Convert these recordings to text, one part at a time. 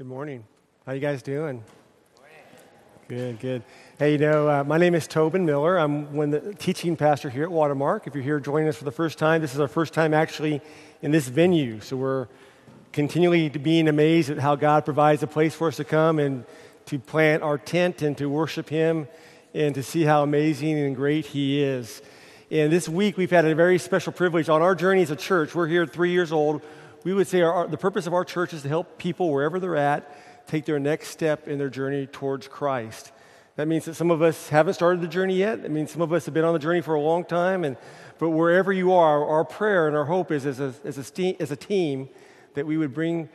Good morning. How you guys doing? Good, good. Hey, you know, uh, my name is Tobin Miller. I'm one of the teaching pastor here at Watermark. If you're here joining us for the first time, this is our first time actually in this venue. So we're continually being amazed at how God provides a place for us to come and to plant our tent and to worship Him and to see how amazing and great He is. And this week we've had a very special privilege on our journey as a church. We're here three years old. We would say our, the purpose of our church is to help people wherever they're at take their next step in their journey towards Christ. That means that some of us haven't started the journey yet. It means some of us have been on the journey for a long time. And, but wherever you are, our prayer and our hope is as a, as a, ste- as a team that we would bring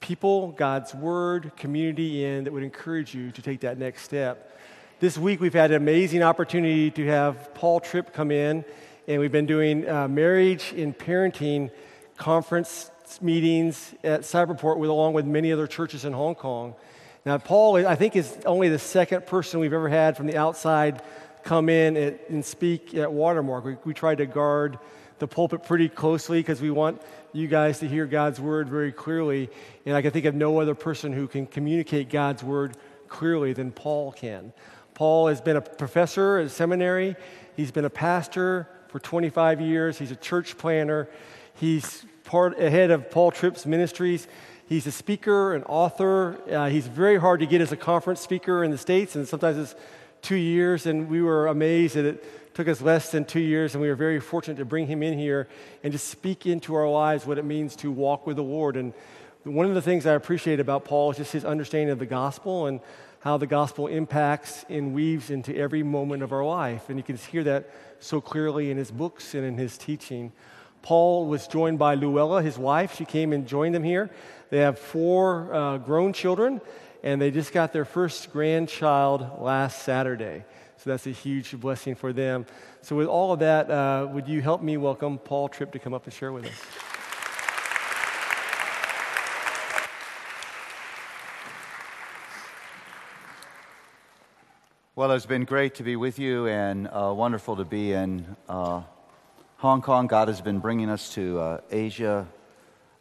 people, God's word, community in that would encourage you to take that next step. This week, we've had an amazing opportunity to have Paul Tripp come in, and we've been doing marriage and parenting conference meetings at Cyberport with, along with many other churches in Hong Kong. Now, Paul, I think, is only the second person we've ever had from the outside come in at, and speak at Watermark. We, we try to guard the pulpit pretty closely because we want you guys to hear God's word very clearly. And I can think of no other person who can communicate God's word clearly than Paul can. Paul has been a professor at seminary, he's been a pastor for 25 years, he's a church planner, he's part ahead of Paul Tripp's ministries. He's a speaker, an author. Uh, he's very hard to get as a conference speaker in the States, and sometimes it's two years. And we were amazed that it took us less than two years, and we were very fortunate to bring him in here and just speak into our lives what it means to walk with the Lord. And one of the things I appreciate about Paul is just his understanding of the gospel and how the gospel impacts and weaves into every moment of our life. And you can hear that so clearly in his books and in his teaching. Paul was joined by Luella, his wife. She came and joined them here. They have four uh, grown children, and they just got their first grandchild last Saturday. So that's a huge blessing for them. So, with all of that, uh, would you help me welcome Paul Tripp to come up and share with us? Well, it's been great to be with you and uh, wonderful to be in uh, Hong Kong, God has been bringing us to uh, Asia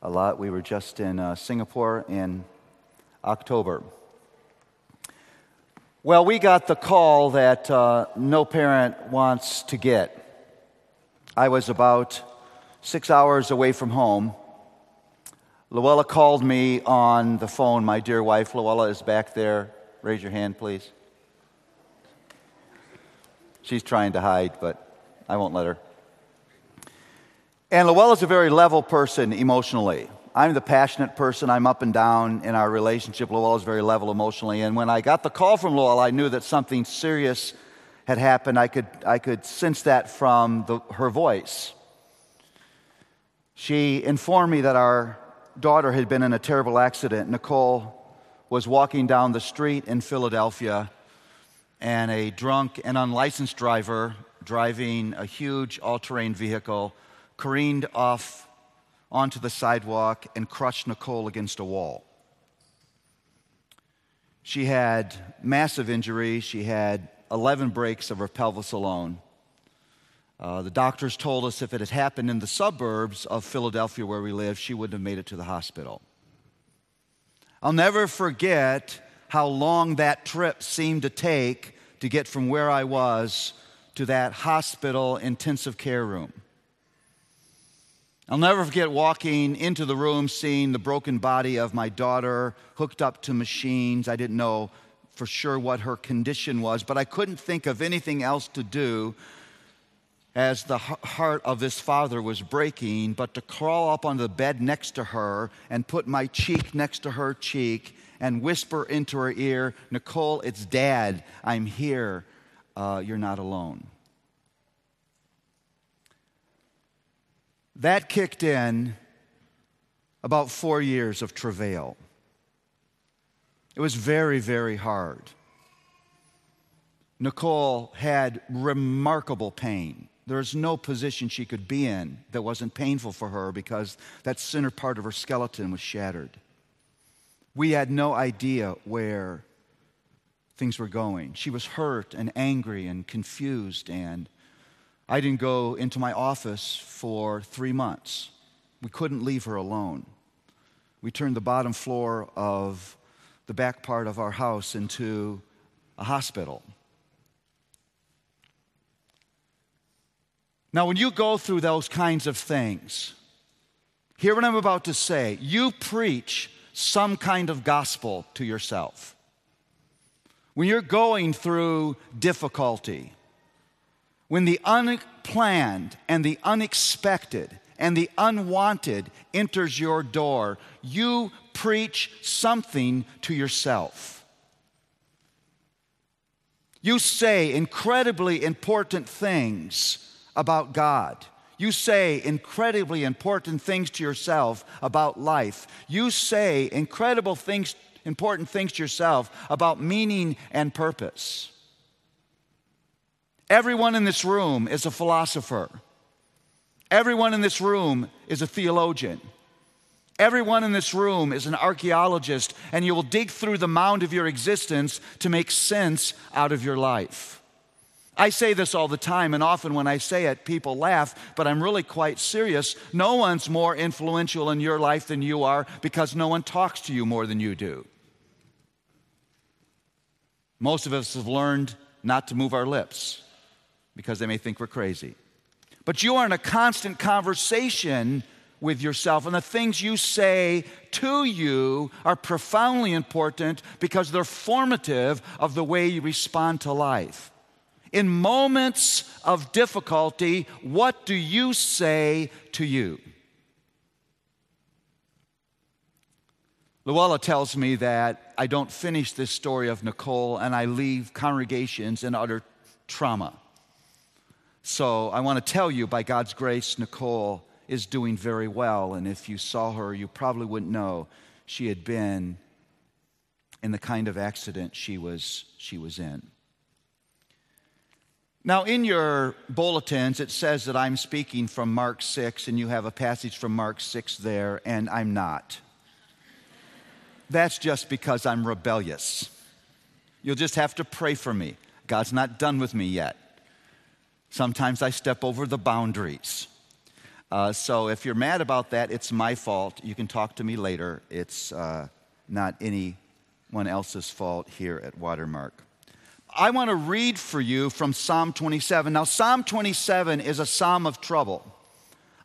a lot. We were just in uh, Singapore in October. Well, we got the call that uh, no parent wants to get. I was about six hours away from home. Luella called me on the phone. My dear wife, Luella, is back there. Raise your hand, please. She's trying to hide, but I won't let her. And Luella's a very level person emotionally. I'm the passionate person. I'm up and down in our relationship. Luella's very level emotionally. And when I got the call from Luella, I knew that something serious had happened. I could, I could sense that from the, her voice. She informed me that our daughter had been in a terrible accident. Nicole was walking down the street in Philadelphia, and a drunk and unlicensed driver driving a huge all terrain vehicle careened off onto the sidewalk and crushed Nicole against a wall. She had massive injuries. She had 11 breaks of her pelvis alone. Uh, the doctors told us if it had happened in the suburbs of Philadelphia where we live, she wouldn't have made it to the hospital. I'll never forget how long that trip seemed to take to get from where I was to that hospital intensive care room. I'll never forget walking into the room, seeing the broken body of my daughter hooked up to machines. I didn't know for sure what her condition was, but I couldn't think of anything else to do as the heart of this father was breaking, but to crawl up on the bed next to her and put my cheek next to her cheek and whisper into her ear, Nicole, it's dad. I'm here. Uh, you're not alone. That kicked in about four years of travail. It was very, very hard. Nicole had remarkable pain. There's no position she could be in that wasn't painful for her because that center part of her skeleton was shattered. We had no idea where things were going. She was hurt and angry and confused and I didn't go into my office for three months. We couldn't leave her alone. we turned the bottom floor of the back part of our house into a hospital. Now, when you go through those kinds of things, hear what I'm about to say. You preach some kind of gospel to yourself. When you're going through difficulty, when the unplanned and the unexpected and the unwanted enters your door, you preach something to yourself. You say incredibly important things about God. You say incredibly important things to yourself about life. You say incredible things, important things to yourself about meaning and purpose. Everyone in this room is a philosopher. Everyone in this room is a theologian. Everyone in this room is an archaeologist, and you will dig through the mound of your existence to make sense out of your life. I say this all the time, and often when I say it, people laugh, but I'm really quite serious. No one's more influential in your life than you are because no one talks to you more than you do. Most of us have learned not to move our lips because they may think we're crazy. But you are in a constant conversation with yourself, and the things you say to you are profoundly important because they're formative of the way you respond to life. In moments of difficulty, what do you say to you? Luella tells me that I don't finish this story of Nicole and I leave congregations in utter trauma. So I want to tell you, by God's grace, Nicole is doing very well. And if you saw her, you probably wouldn't know she had been in the kind of accident she was, she was in. Now, in your bulletins, it says that I'm speaking from Mark 6, and you have a passage from Mark 6 there, and I'm not. That's just because I'm rebellious. You'll just have to pray for me. God's not done with me yet. Sometimes I step over the boundaries. Uh, so if you're mad about that, it's my fault. You can talk to me later. It's uh, not anyone else's fault here at Watermark. I want to read for you from Psalm 27. Now, Psalm 27 is a psalm of trouble.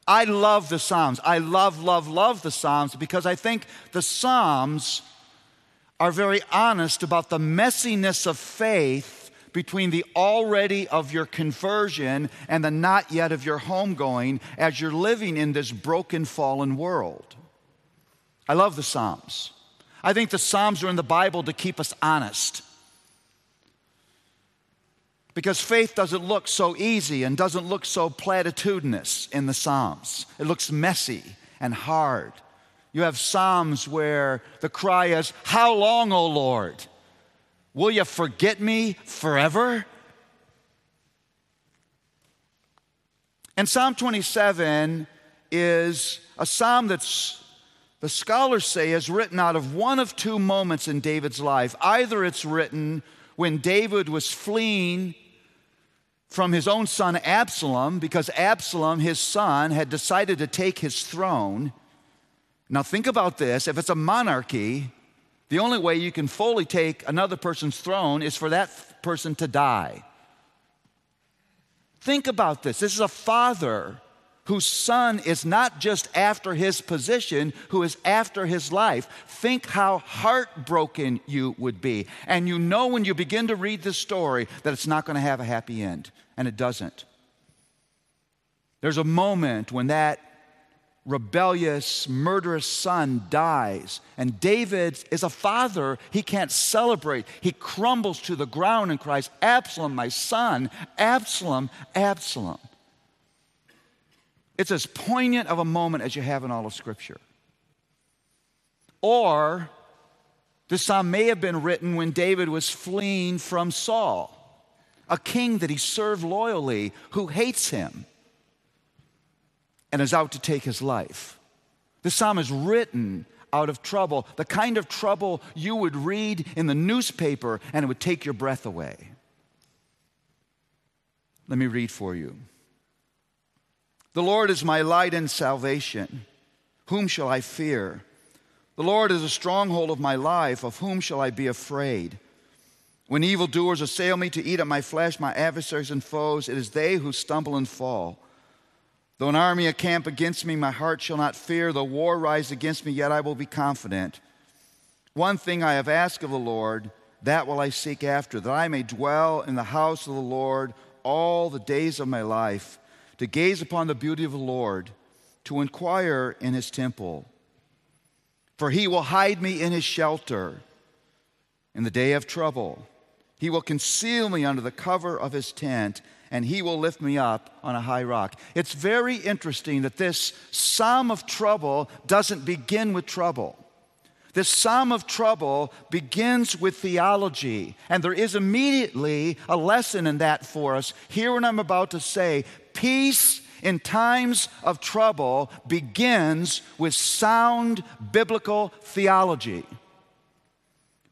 I love the Psalms. I love, love, love the Psalms because I think the Psalms are very honest about the messiness of faith between the already of your conversion and the not yet of your homegoing as you're living in this broken, fallen world. I love the Psalms. I think the Psalms are in the Bible to keep us honest. Because faith doesn't look so easy and doesn't look so platitudinous in the Psalms. It looks messy and hard. You have Psalms where the cry is, How long, O Lord? Will you forget me forever? And Psalm 27 is a psalm that's, the scholars say, is written out of one of two moments in David's life. Either it's written when David was fleeing from his own son Absalom because Absalom, his son, had decided to take his throne. Now, think about this if it's a monarchy, the only way you can fully take another person's throne is for that person to die. Think about this. This is a father whose son is not just after his position, who is after his life. Think how heartbroken you would be. And you know when you begin to read this story that it's not going to have a happy end, and it doesn't. There's a moment when that rebellious, murderous son dies. And David is a father. He can't celebrate. He crumbles to the ground and cries, Absalom, my son, Absalom, Absalom. It's as poignant of a moment as you have in all of Scripture. Or the psalm may have been written when David was fleeing from Saul, a king that he served loyally who hates him and is out to take his life. The psalm is written out of trouble, the kind of trouble you would read in the newspaper and it would take your breath away. Let me read for you. The Lord is my light and salvation. Whom shall I fear? The Lord is a stronghold of my life. Of whom shall I be afraid? When evildoers assail me to eat up my flesh, my adversaries and foes, it is they who stumble and fall. Though an army encamp against me, my heart shall not fear. Though war rise against me, yet I will be confident. One thing I have asked of the Lord, that will I seek after, that I may dwell in the house of the Lord all the days of my life, to gaze upon the beauty of the Lord, to inquire in his temple. For he will hide me in his shelter in the day of trouble. He will conceal me under the cover of his tent, and he will lift me up on a high rock. It's very interesting that this psalm of trouble doesn't begin with trouble. This psalm of trouble begins with theology, and there is immediately a lesson in that for us. Hear what I'm about to say peace in times of trouble begins with sound biblical theology.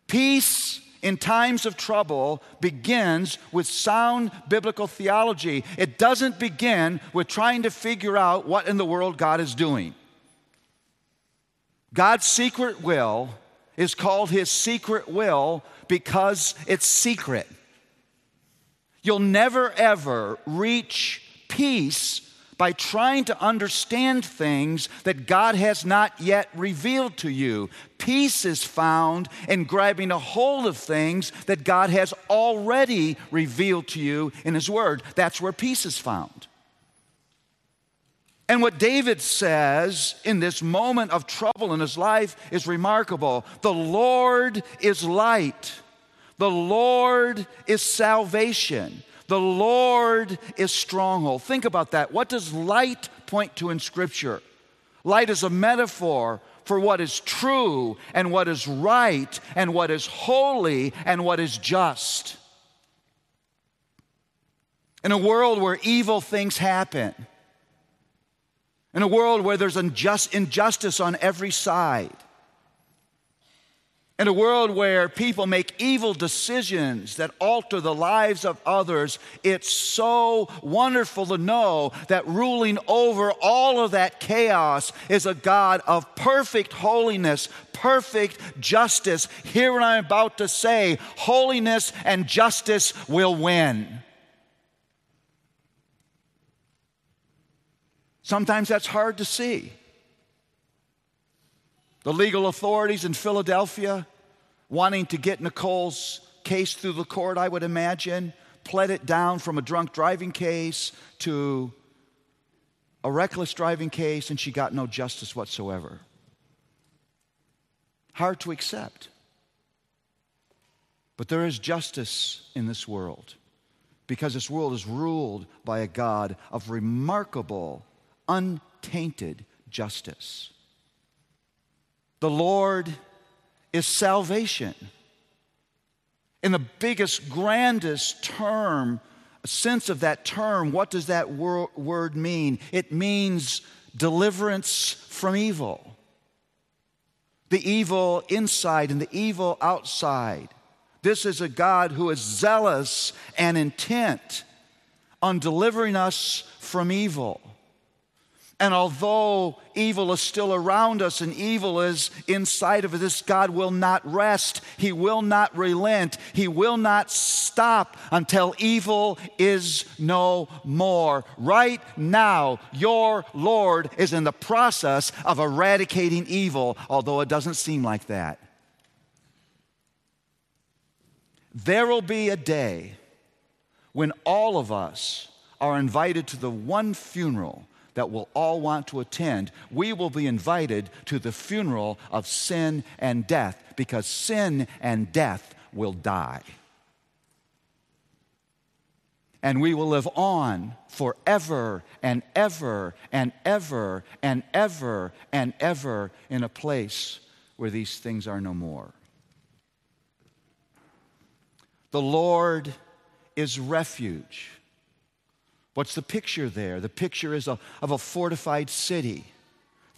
Peace in times of trouble begins with sound biblical theology. It doesn't begin with trying to figure out what in the world God is doing. God's secret will is called His secret will because it's secret. You'll never ever reach peace by trying to understand things that God has not yet revealed to you. Peace is found in grabbing a hold of things that God has already revealed to you in His Word. That's where peace is found. And what David says in this moment of trouble in his life is remarkable. The Lord is light, the Lord is salvation. The Lord is stronghold. Think about that. What does light point to in Scripture? Light is a metaphor for what is true and what is right and what is holy and what is just. In a world where evil things happen, in a world where there's injustice on every side, in a world where people make evil decisions that alter the lives of others, it's so wonderful to know that ruling over all of that chaos is a God of perfect holiness, perfect justice. Hear what I'm about to say holiness and justice will win. Sometimes that's hard to see. The legal authorities in Philadelphia wanting to get Nicole's case through the court, I would imagine, pled it down from a drunk driving case to a reckless driving case, and she got no justice whatsoever. Hard to accept. But there is justice in this world because this world is ruled by a God of remarkable, untainted justice. The Lord is salvation. In the biggest, grandest term, sense of that term, what does that word mean? It means deliverance from evil. The evil inside and the evil outside. This is a God who is zealous and intent on delivering us from evil. And although evil is still around us and evil is inside of us, God will not rest. He will not relent. He will not stop until evil is no more. Right now, your Lord is in the process of eradicating evil, although it doesn't seem like that. There will be a day when all of us are invited to the one funeral that we'll all want to attend, we will be invited to the funeral of sin and death because sin and death will die. And we will live on forever and ever and ever and ever and ever in a place where these things are no more. The Lord is refuge What's the picture there? The picture is a, of a fortified city.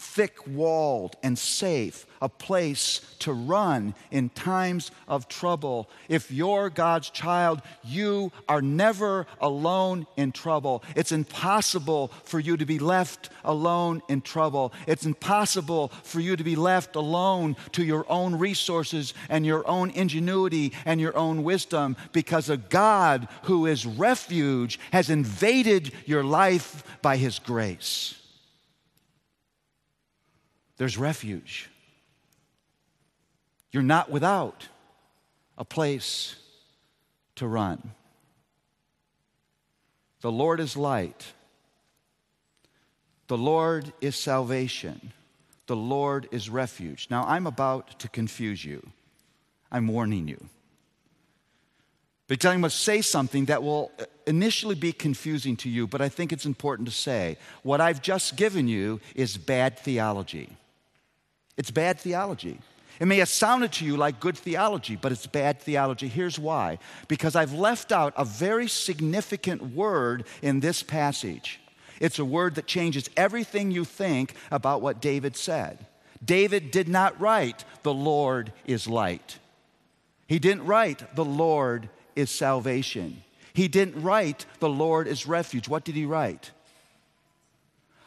Thick walled and safe, a place to run in times of trouble. If you're God's child, you are never alone in trouble. It's impossible for you to be left alone in trouble. It's impossible for you to be left alone to your own resources and your own ingenuity and your own wisdom because a God who is refuge has invaded your life by his grace there's refuge. You're not without a place to run. The Lord is light. The Lord is salvation. The Lord is refuge. Now, I'm about to confuse you. I'm warning you. Because I'm going to say something that will initially be confusing to you, but I think it's important to say. What I've just given you is bad theology. It's bad theology. It may have sounded to you like good theology, but it's bad theology. Here's why because I've left out a very significant word in this passage. It's a word that changes everything you think about what David said. David did not write, The Lord is light. He didn't write, The Lord is salvation. He didn't write, The Lord is refuge. What did he write?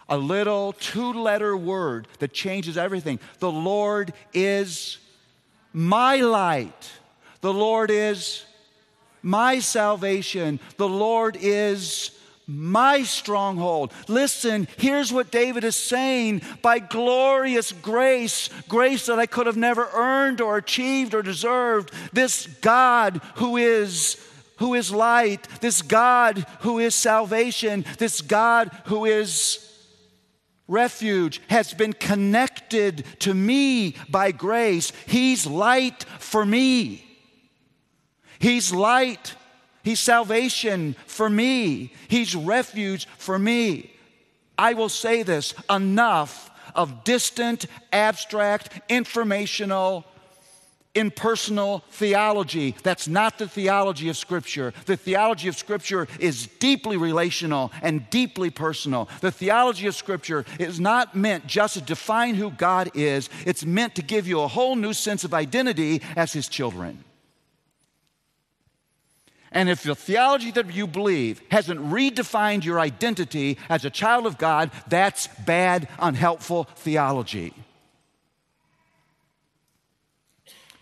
A little two letter word that changes everything. The Lord is my light. The Lord is my salvation. The Lord is my stronghold. Listen, here's what David is saying by glorious grace, grace that I could have never earned or achieved or deserved, this God who is who is light, this God who is salvation, this God who is refuge has been connected to me by grace. He's light for me. He's light. He's salvation for me. He's refuge for me. I will say this enough of distant, abstract, informational impersonal theology. That's not the theology of Scripture. The theology of Scripture is deeply relational and deeply personal. The theology of Scripture is not meant just to define who God is, it's meant to give you a whole new sense of identity as His children. And if the theology that you believe hasn't redefined your identity as a child of God, that's bad, unhelpful theology.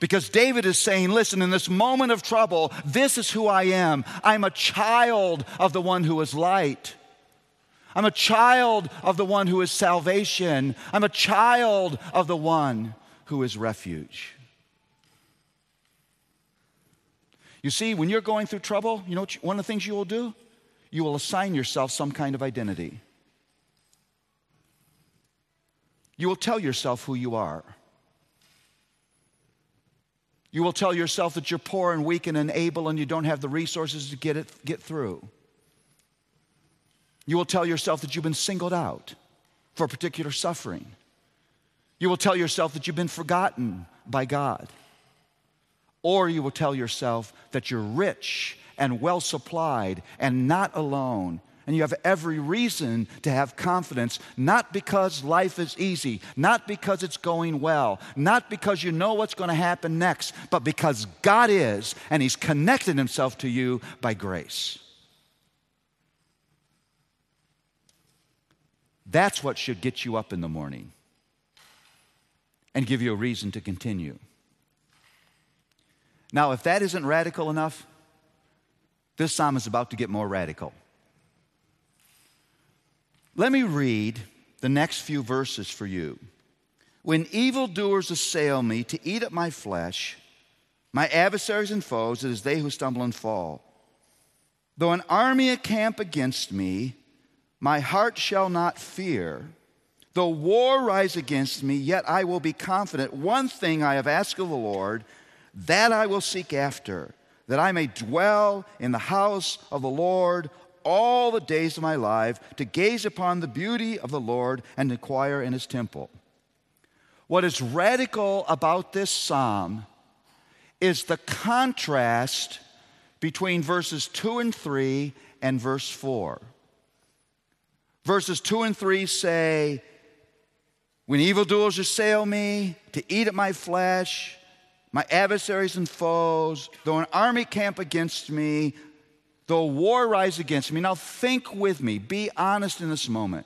Because David is saying, listen, in this moment of trouble, this is who I am. I'm a child of the one who is light. I'm a child of the one who is salvation. I'm a child of the one who is refuge. You see, when you're going through trouble, you know you, one of the things you will do? You will assign yourself some kind of identity. You will tell yourself who you are. You will tell yourself that you're poor and weak and unable and you don't have the resources to get it get through. You will tell yourself that you've been singled out for particular suffering. You will tell yourself that you've been forgotten by God. Or you will tell yourself that you're rich and well supplied and not alone and you have every reason to have confidence, not because life is easy, not because it's going well, not because you know what's going to happen next, but because God is, and He's connected Himself to you by grace. That's what should get you up in the morning and give you a reason to continue. Now, if that isn't radical enough, this psalm is about to get more radical. Let me read the next few verses for you. When evildoers assail me to eat up my flesh, my adversaries and foes, it is they who stumble and fall. Though an army encamp against me, my heart shall not fear. Though war rise against me, yet I will be confident. One thing I have asked of the Lord, that I will seek after, that I may dwell in the house of the Lord all the days of my life to gaze upon the beauty of the Lord and inquire in his temple. What is radical about this psalm is the contrast between verses 2 and 3 and verse 4. Verses 2 and 3 say, When evildoers assail me to eat at my flesh, my adversaries and foes, though an army camp against me, though war rise against me. Now think with me, be honest in this moment.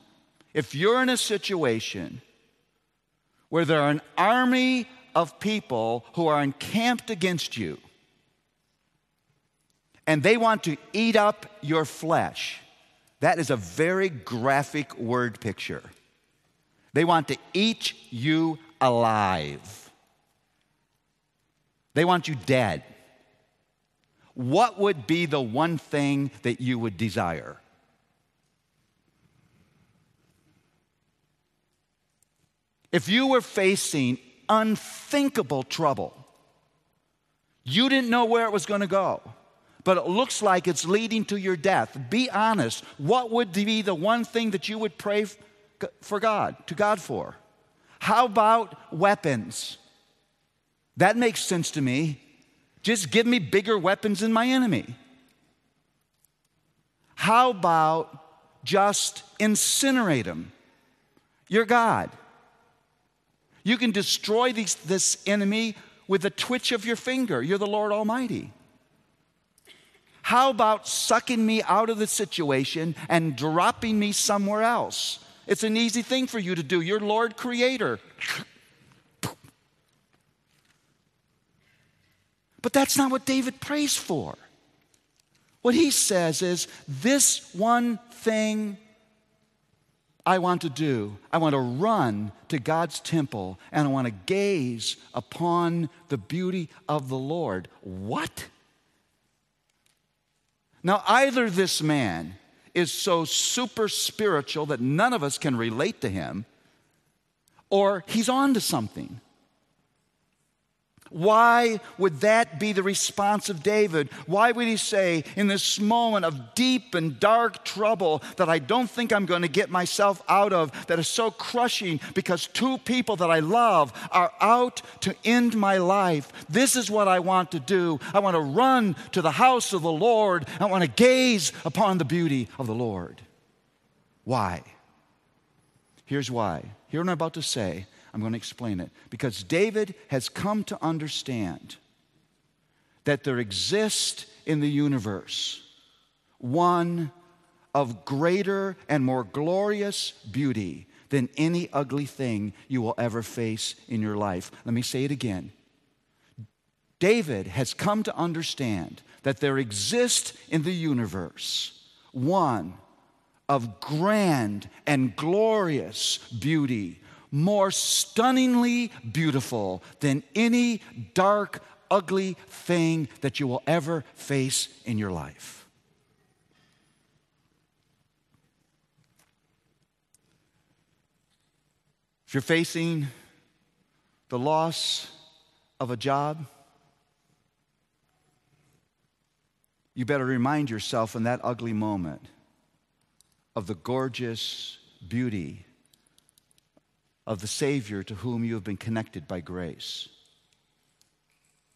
If you're in a situation where there are an army of people who are encamped against you, and they want to eat up your flesh, that is a very graphic word picture. They want to eat you alive. They want you dead. What would be the one thing that you would desire? If you were facing unthinkable trouble, you didn't know where it was going to go, but it looks like it's leading to your death. Be honest. What would be the one thing that you would pray for God, to God for? How about weapons? That makes sense to me. Just give me bigger weapons than my enemy. How about just incinerate him? You're God. You can destroy these, this enemy with a twitch of your finger. You're the Lord Almighty. How about sucking me out of the situation and dropping me somewhere else? It's an easy thing for you to do. You're Lord Creator. But that's not what David prays for. What he says is this one thing I want to do. I want to run to God's temple and I want to gaze upon the beauty of the Lord. What? Now, either this man is so super spiritual that none of us can relate to him, or he's on to something. Why would that be the response of David? Why would he say, in this moment of deep and dark trouble that I don't think I'm going to get myself out of, that is so crushing because two people that I love are out to end my life? This is what I want to do. I want to run to the house of the Lord. I want to gaze upon the beauty of the Lord. Why? Here's why. Here what I'm about to say I'm going to explain it. Because David has come to understand that there exists in the universe one of greater and more glorious beauty than any ugly thing you will ever face in your life. Let me say it again. David has come to understand that there exists in the universe one of grand and glorious beauty more stunningly beautiful than any dark, ugly thing that you will ever face in your life. If you're facing the loss of a job, you better remind yourself in that ugly moment of the gorgeous beauty of the Savior to whom you have been connected by grace.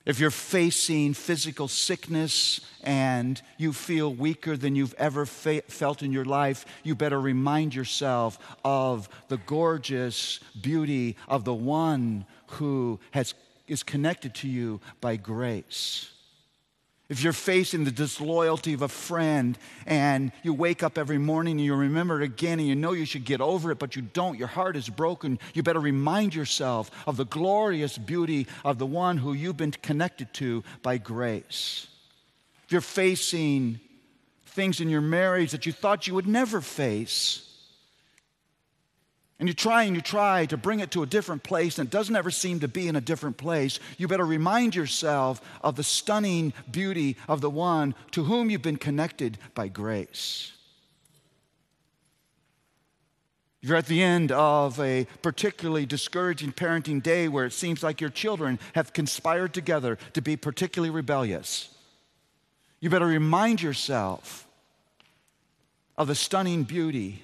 If you're facing physical sickness and you feel weaker than you've ever felt in your life, you better remind yourself of the gorgeous beauty of the one who has, is connected to you by grace. If you're facing the disloyalty of a friend and you wake up every morning and you remember it again and you know you should get over it, but you don't, your heart is broken, you better remind yourself of the glorious beauty of the one who you've been connected to by grace. If you're facing things in your marriage that you thought you would never face, and you try and you try to bring it to a different place and it doesn't ever seem to be in a different place, you better remind yourself of the stunning beauty of the one to whom you've been connected by grace. You're at the end of a particularly discouraging parenting day where it seems like your children have conspired together to be particularly rebellious. You better remind yourself of the stunning beauty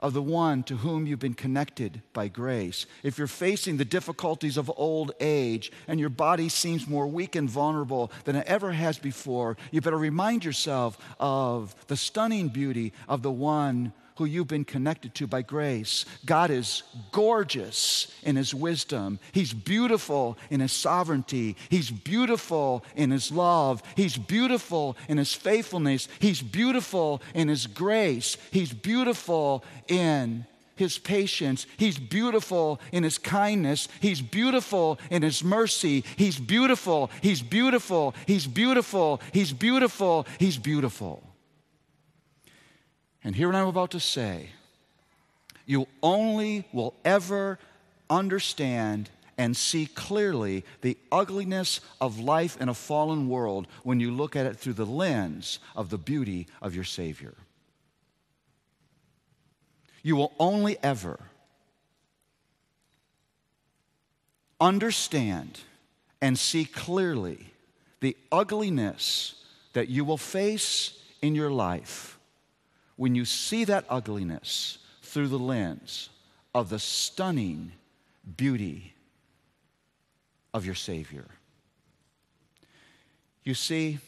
of the one to whom you've been connected by grace. If you're facing the difficulties of old age and your body seems more weak and vulnerable than it ever has before, you better remind yourself of the stunning beauty of the one who you've been connected to by grace. God is gorgeous in His wisdom. He's beautiful in His sovereignty. He's beautiful in His love. He's beautiful in His faithfulness. He's beautiful in His grace. He's beautiful in his patience. He's beautiful in his kindness. He's beautiful in his mercy. He's beautiful. He's beautiful. He's beautiful. He's beautiful. He's beautiful. And here what I'm about to say, you only will ever understand and see clearly the ugliness of life in a fallen world when you look at it through the lens of the beauty of your Savior. You will only ever understand and see clearly the ugliness that you will face in your life when you see that ugliness through the lens of the stunning beauty of your Savior. You see,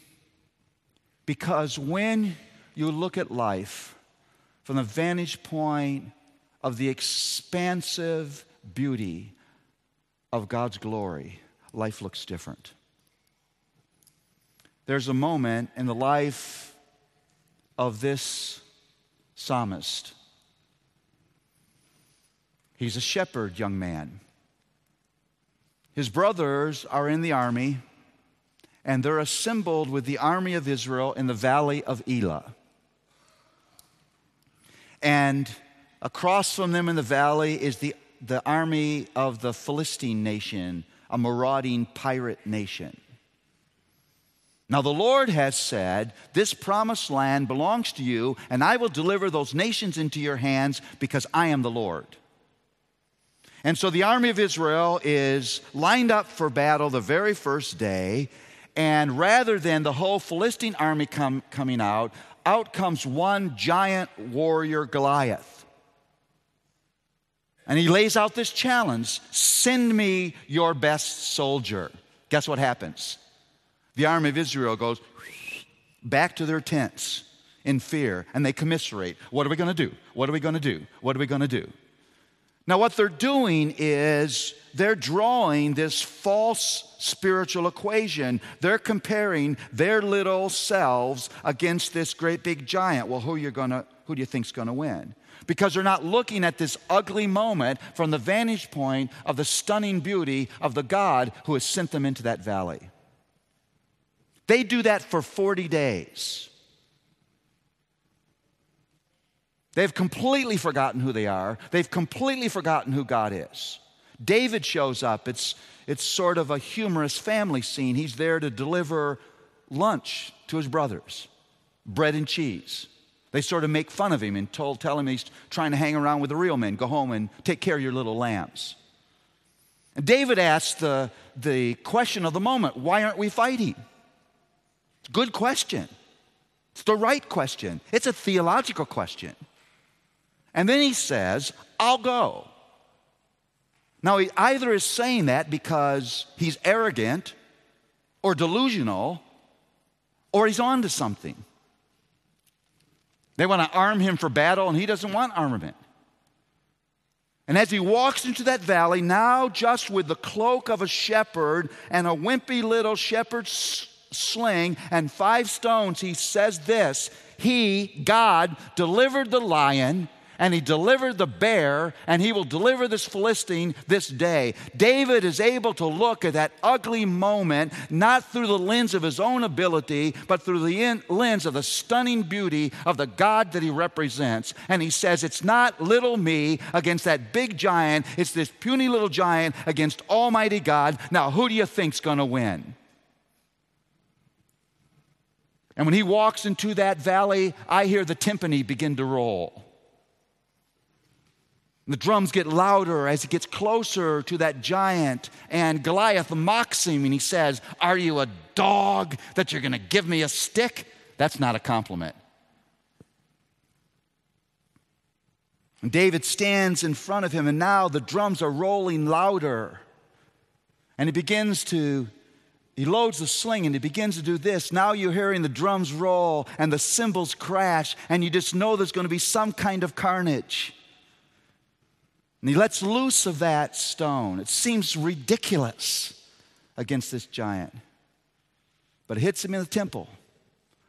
because when you look at life from the vantage point of the expansive beauty of God's glory, life looks different. There's a moment in the life of this psalmist. He's a shepherd, young man. His brothers are in the army, and they're assembled with the army of Israel in the valley of Elah. And across from them in the valley is the, the army of the Philistine nation, a marauding pirate nation. Now, the Lord has said, This promised land belongs to you, and I will deliver those nations into your hands because I am the Lord. And so the army of Israel is lined up for battle the very first day, and rather than the whole Philistine army coming out, out comes one giant warrior, Goliath. And he lays out this challenge send me your best soldier. Guess what happens? The army of Israel goes back to their tents in fear and they commiserate. What are we going to do? What are we going to do? What are we going to do? Now, what they're doing is they're drawing this false spiritual equation. They're comparing their little selves against this great big giant. Well, who, you gonna, who do you think's going to win? Because they're not looking at this ugly moment from the vantage point of the stunning beauty of the God who has sent them into that valley. They do that for 40 days. They've completely forgotten who they are. They've completely forgotten who God is. David shows up. It's, it's sort of a humorous family scene. He's there to deliver lunch to his brothers bread and cheese. They sort of make fun of him and told, tell him he's trying to hang around with the real men. Go home and take care of your little lambs. And David asks the, the question of the moment why aren't we fighting? Good question. It's the right question. It's a theological question. And then he says, I'll go. Now, he either is saying that because he's arrogant or delusional, or he's on to something. They want to arm him for battle, and he doesn't want armament. And as he walks into that valley, now just with the cloak of a shepherd and a wimpy little shepherd's sling and five stones, he says this He, God, delivered the lion and he delivered the bear, and he will deliver this Philistine this day. David is able to look at that ugly moment not through the lens of his own ability, but through the lens of the stunning beauty of the God that he represents. And he says, It's not little me against that big giant, it's this puny little giant against Almighty God. Now, who do you think's going to win? And when he walks into that valley, I hear the timpani begin to roll. The drums get louder as he gets closer to that giant, and Goliath mocks him and he says, Are you a dog that you're going to give me a stick? That's not a compliment. And David stands in front of him, and now the drums are rolling louder. And he begins to He loads the sling and he begins to do this. Now you're hearing the drums roll and the cymbals crash, and you just know there's going to be some kind of carnage. And he lets loose of that stone. It seems ridiculous against this giant. But it hits him in the temple,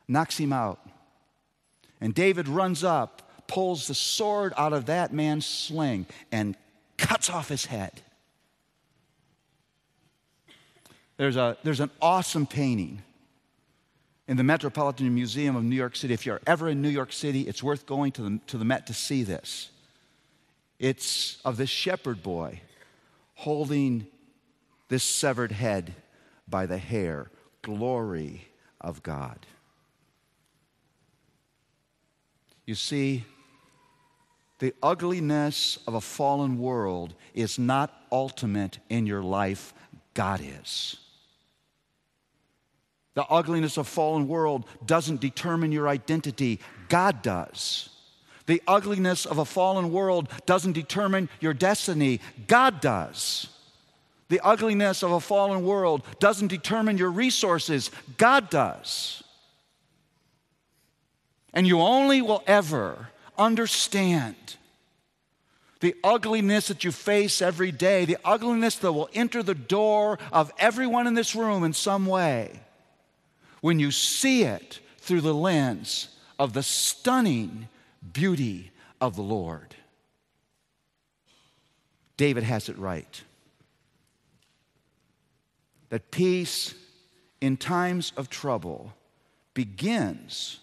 knocks him out. And David runs up, pulls the sword out of that man's sling, and cuts off his head. There's, a, there's an awesome painting in the Metropolitan Museum of New York City. If you're ever in New York City, it's worth going to the, to the Met to see this. It's of this shepherd boy holding this severed head by the hair. Glory of God. You see, the ugliness of a fallen world is not ultimate in your life, God is. The ugliness of fallen world doesn't determine your identity, God does. The ugliness of a fallen world doesn't determine your destiny, God does. The ugliness of a fallen world doesn't determine your resources, God does. And you only will ever understand the ugliness that you face every day, the ugliness that will enter the door of everyone in this room in some way when you see it through the lens of the stunning beauty of the Lord. David has it right. That peace in times of trouble begins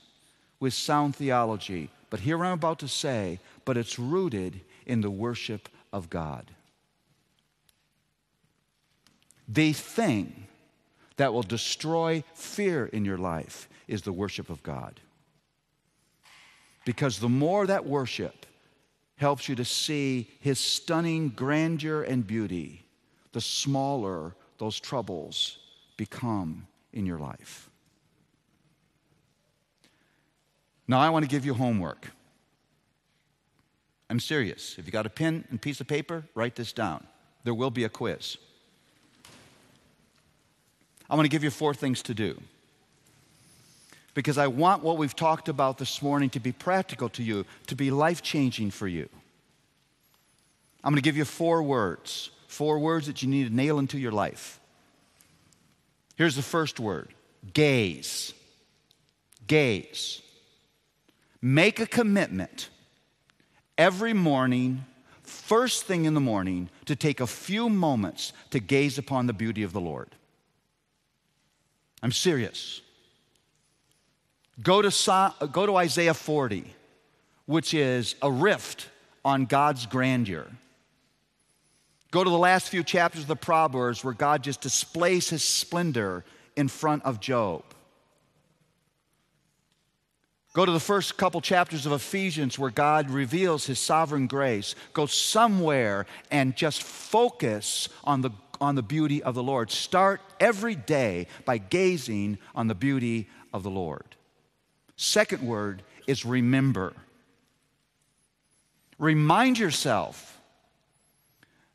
with sound theology. But here I'm about to say, but it's rooted in the worship of God. The thing that will destroy fear in your life is the worship of God. Because the more that worship helps you to see His stunning grandeur and beauty, the smaller those troubles become in your life. Now, I want to give you homework. I'm serious. If you got a pen and piece of paper, write this down. There will be a quiz. I want to give you four things to do. Because I want what we've talked about this morning to be practical to you, to be life changing for you. I'm going to give you four words, four words that you need to nail into your life. Here's the first word gaze. Gaze. Make a commitment every morning, first thing in the morning, to take a few moments to gaze upon the beauty of the Lord. I'm serious. Go to, go to Isaiah 40, which is a rift on God's grandeur. Go to the last few chapters of the Proverbs where God just displays his splendor in front of Job. Go to the first couple chapters of Ephesians where God reveals his sovereign grace. Go somewhere and just focus on the on the beauty of the Lord. Start every day by gazing on the beauty of the Lord. Second word is remember. Remind yourself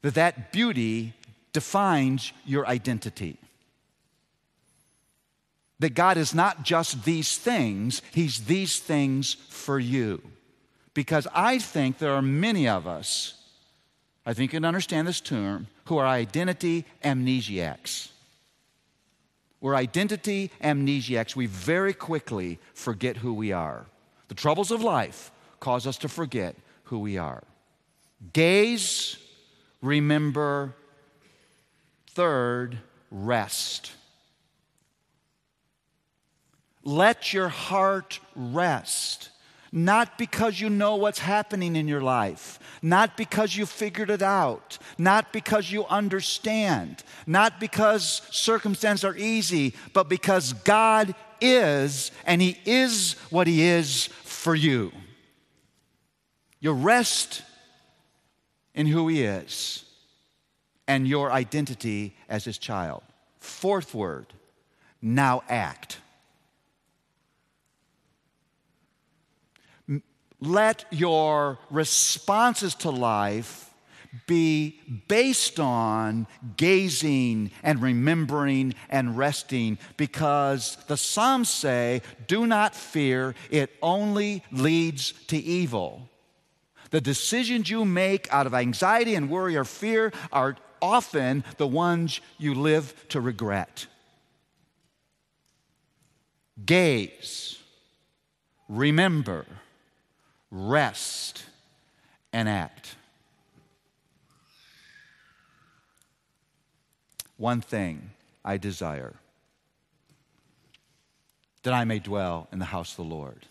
that that beauty defines your identity. That God is not just these things, He's these things for you. Because I think there are many of us I think you can understand this term, who are identity amnesiacs. We're identity amnesiacs. We very quickly forget who we are. The troubles of life cause us to forget who we are. Gaze, remember. Third, rest. Let your heart rest not because you know what's happening in your life, not because you figured it out, not because you understand, not because circumstances are easy, but because God is, and He is what He is for you. You rest in who He is and your identity as His child. Fourth word, now act. Let your responses to life be based on gazing and remembering and resting because the Psalms say, Do not fear, it only leads to evil. The decisions you make out of anxiety and worry or fear are often the ones you live to regret. Gaze, remember, rest, and act. One thing I desire that I may dwell in the house of the Lord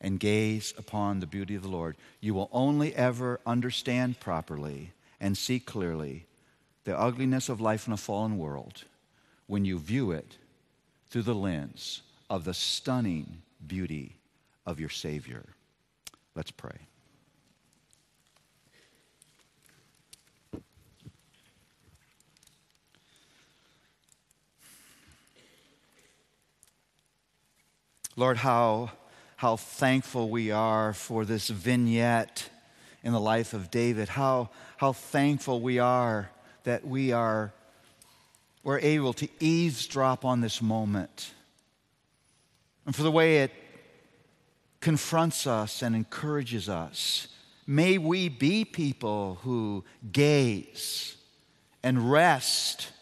and gaze upon the beauty of the Lord. You will only ever understand properly and see clearly the ugliness of life in a fallen world when you view it through the lens of the stunning beauty of your Savior. Let's pray. Lord, how, how thankful we are for this vignette in the life of David. How, how thankful we are that we are we're able to eavesdrop on this moment. And for the way it confronts us and encourages us. May we be people who gaze and rest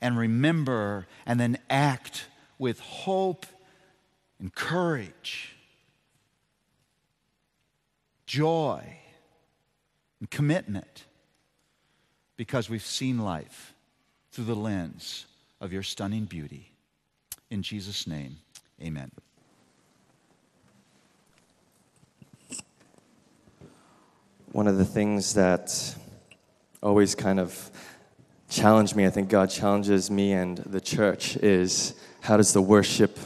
and remember and then act with hope and courage, joy, and commitment because we've seen life through the lens of your stunning beauty. In Jesus' name, amen. One of the things that always kind of challenged me, I think God challenges me and the church, is how does the worship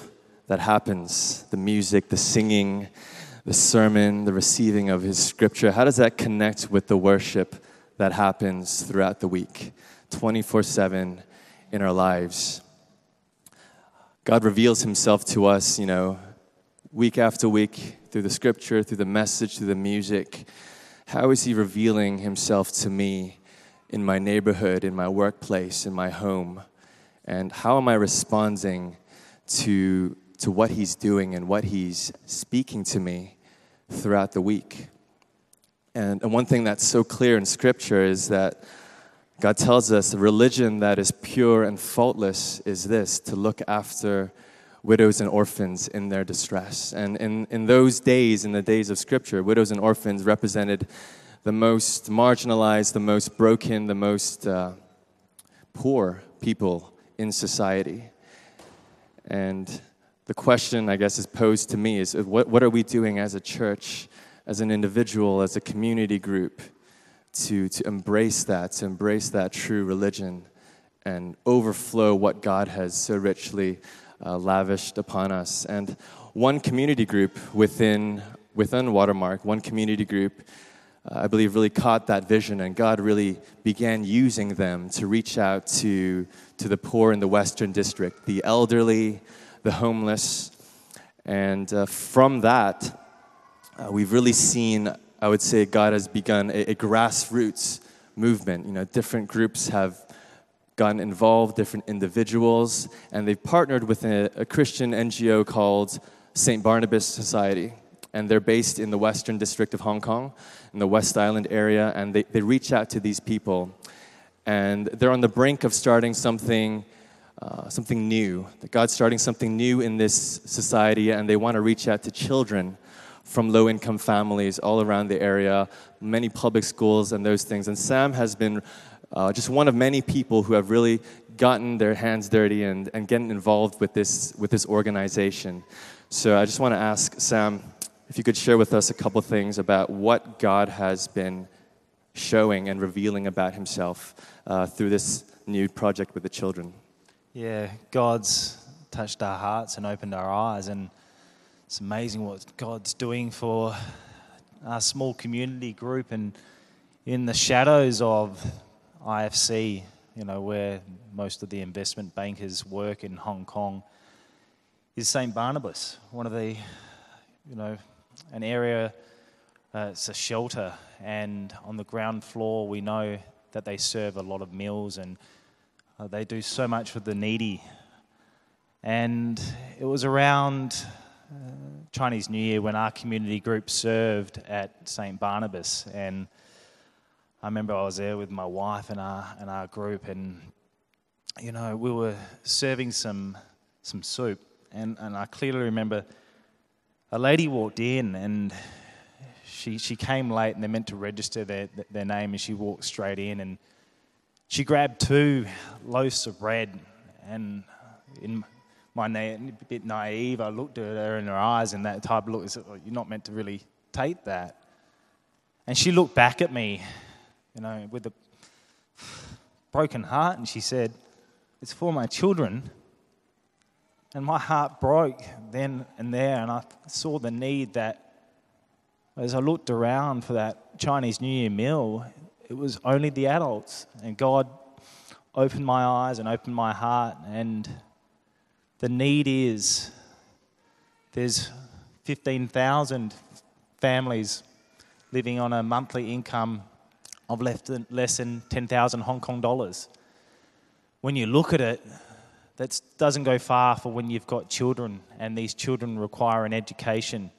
that happens, the music, the singing, the sermon, the receiving of His scripture, how does that connect with the worship that happens throughout the week, 24 7 in our lives? God reveals Himself to us, you know, week after week through the scripture, through the message, through the music. How is He revealing Himself to me in my neighborhood, in my workplace, in my home? And how am I responding to to what He's doing and what He's speaking to me throughout the week. And, and one thing that's so clear in Scripture is that God tells us a religion that is pure and faultless is this to look after widows and orphans in their distress. And in, in those days, in the days of Scripture, widows and orphans represented the most marginalized, the most broken, the most uh, poor people in society. And the question, I guess, is posed to me is what, what are we doing as a church, as an individual, as a community group to, to embrace that, to embrace that true religion and overflow what God has so richly uh, lavished upon us? And one community group within, within Watermark, one community group, uh, I believe, really caught that vision, and God really began using them to reach out to, to the poor in the Western District, the elderly, the homeless. And uh, from that, uh, we've really seen, I would say, God has begun a, a, grassroots movement. You know, different groups have gotten involved, different individuals, and they've partnered with a, a Christian NGO called St. Barnabas Society. And they're based in the Western District of Hong Kong, in the West Island area, and they, they reach out to these people. And they're on the brink of starting something uh, something new, that God's starting something new in this society, and they want to reach out to children from low income families all around the area, many public schools, and those things. And Sam has been uh, just one of many people who have really gotten their hands dirty and, and getting involved with this, with this organization. So I just want to ask Sam if you could share with us a couple things about what God has been showing and revealing about himself uh, through this new project with the children. Yeah, God's touched our hearts and opened our eyes, and it's amazing what God's doing for our small community group and in the shadows of IFC, you know, where most of the investment bankers work in Hong Kong, is St. Barnabas, one of the, you know, an area uh, it's a shelter, and on the ground floor, we know that they serve a lot of meals and uh, they do so much for the needy. And it was around uh, Chinese New Year when our community group served at St. Barnabas. And I remember I was there with my wife and our, and our group, and you know, we were serving some, some soup. And, and I clearly remember a lady walked in and she, she came late and they meant to register their, their name and she walked straight in and she grabbed two loaves of bread and in my na- bit naive I looked at her in her eyes and that type of look is oh, you're not meant to really take that and she looked back at me you know with a broken heart and she said it's for my children and my heart broke then and there and I saw the need that as I looked around for that Chinese New Year meal, it was only the adults. And God opened my eyes and opened my heart. And the need is there's 15,000 families living on a monthly income of less than, less than 10,000 Hong Kong dollars. When you look at it, that doesn't go far for when you've got children and these children require an education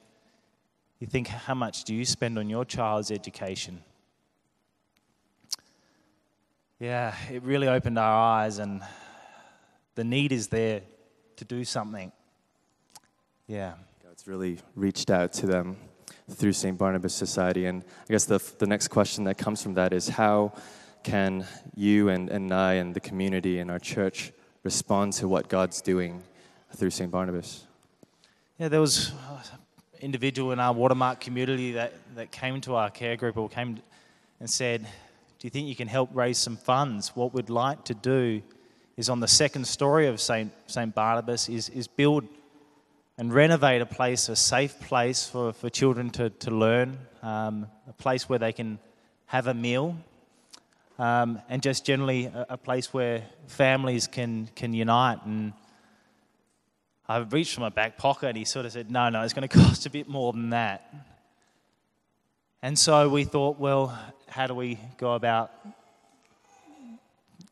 you think, how much do you spend on your child's education? Yeah, it really opened our eyes, and the need is there to do something. Yeah. God's really reached out to them through St. Barnabas Society. And I guess the, the next question that comes from that is how can you and, and I and the community and our church respond to what God's doing through St. Barnabas? Yeah, there was an individual in our Watermark community that, that came to our care group or came and said, Do you think you can help raise some funds? What we'd like to do is on the second story of St. St. Barnabas is, is build and renovate a place, a safe place for, for children to, to learn, um, a place where they can have a meal, um, and just generally a, a, place where families can, can unite and I reached for my back pocket and he sort of said, No, no, it's going to cost a bit more than that. And so we thought, well, how do we go about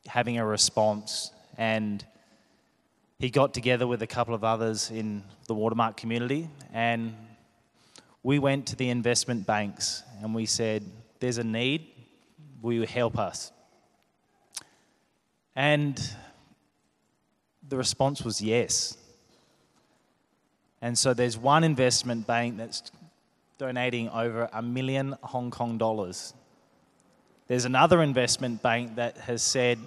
having a response? And he got together with a couple of others in the Watermark community and we went to the investment banks and we said, There's a need, will you help us? And the response was yes. And so there's one investment bank that's donating over a million Hong Kong dollars. There's another investment bank that has said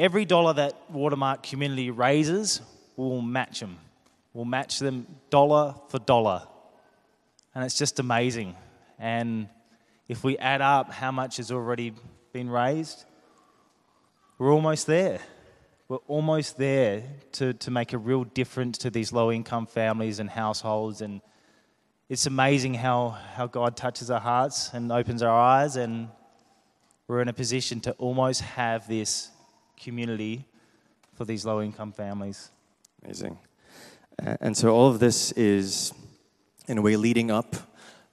every dollar that Watermark community raises, we'll match them. We'll match them dollar for dollar. And it's just amazing. And if we add up how much has already been raised, we're almost there we're almost there to, to make a real difference to these low income families and households. And it's amazing how, how God touches our hearts and opens our eyes, and we're in a position to almost have this community for these low income families. Amazing. And so all of this is, in a way, leading up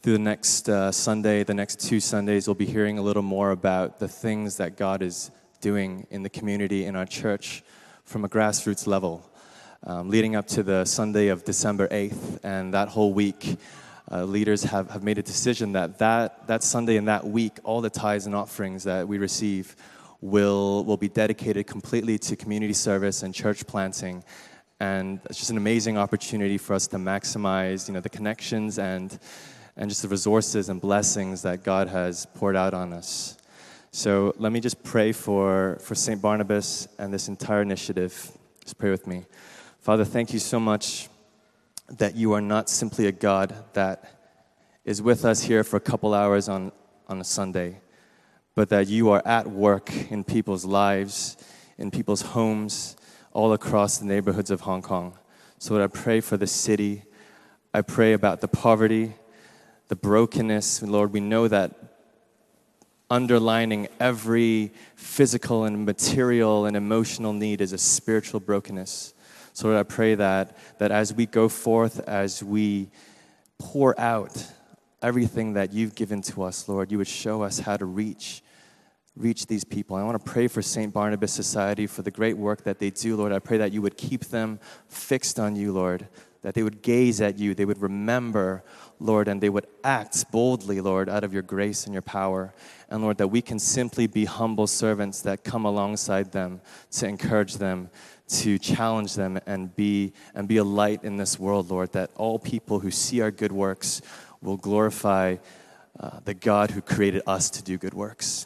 through the next uh, Sunday, the next two Sundays, we'll be hearing a little more about the things that God is doing in the community, in our church, from a grassroots level, um, leading up to the Sunday of December 8th. And that whole week, uh, leaders have, have made a decision that, that that Sunday and that week, all the tithes and offerings that we receive will, will be dedicated completely to community service and church planting. And it's just an amazing opportunity for us to maximize you know, the connections and, and just the resources and blessings that God has poured out on us. So let me just pray for, for St. Barnabas and this entire initiative. Just pray with me. Father, thank you so much that you are not simply a God that is with us here for a couple hours on, on a Sunday, but that you are at work in people's lives, in people's homes, all across the neighborhoods of Hong Kong. So, Lord, I pray for the city. I pray about the poverty, the brokenness. Lord, we know that underlining every physical and material and emotional need is a spiritual brokenness. So Lord, I pray that, that as we go forth, as we pour out everything that you've given to us, Lord, you would show us how to reach reach these people. I want to pray for St. Barnabas Society for the great work that they do, Lord. I pray that you would keep them fixed on you, Lord, that they would gaze at you, they would remember, Lord, and they would act boldly, Lord, out of your grace and your power. And Lord, that we can simply be humble servants that come alongside them to encourage them, to challenge them, and be, and be a light in this world, Lord, that all people who see our good works will glorify uh, the God who created us to do good works.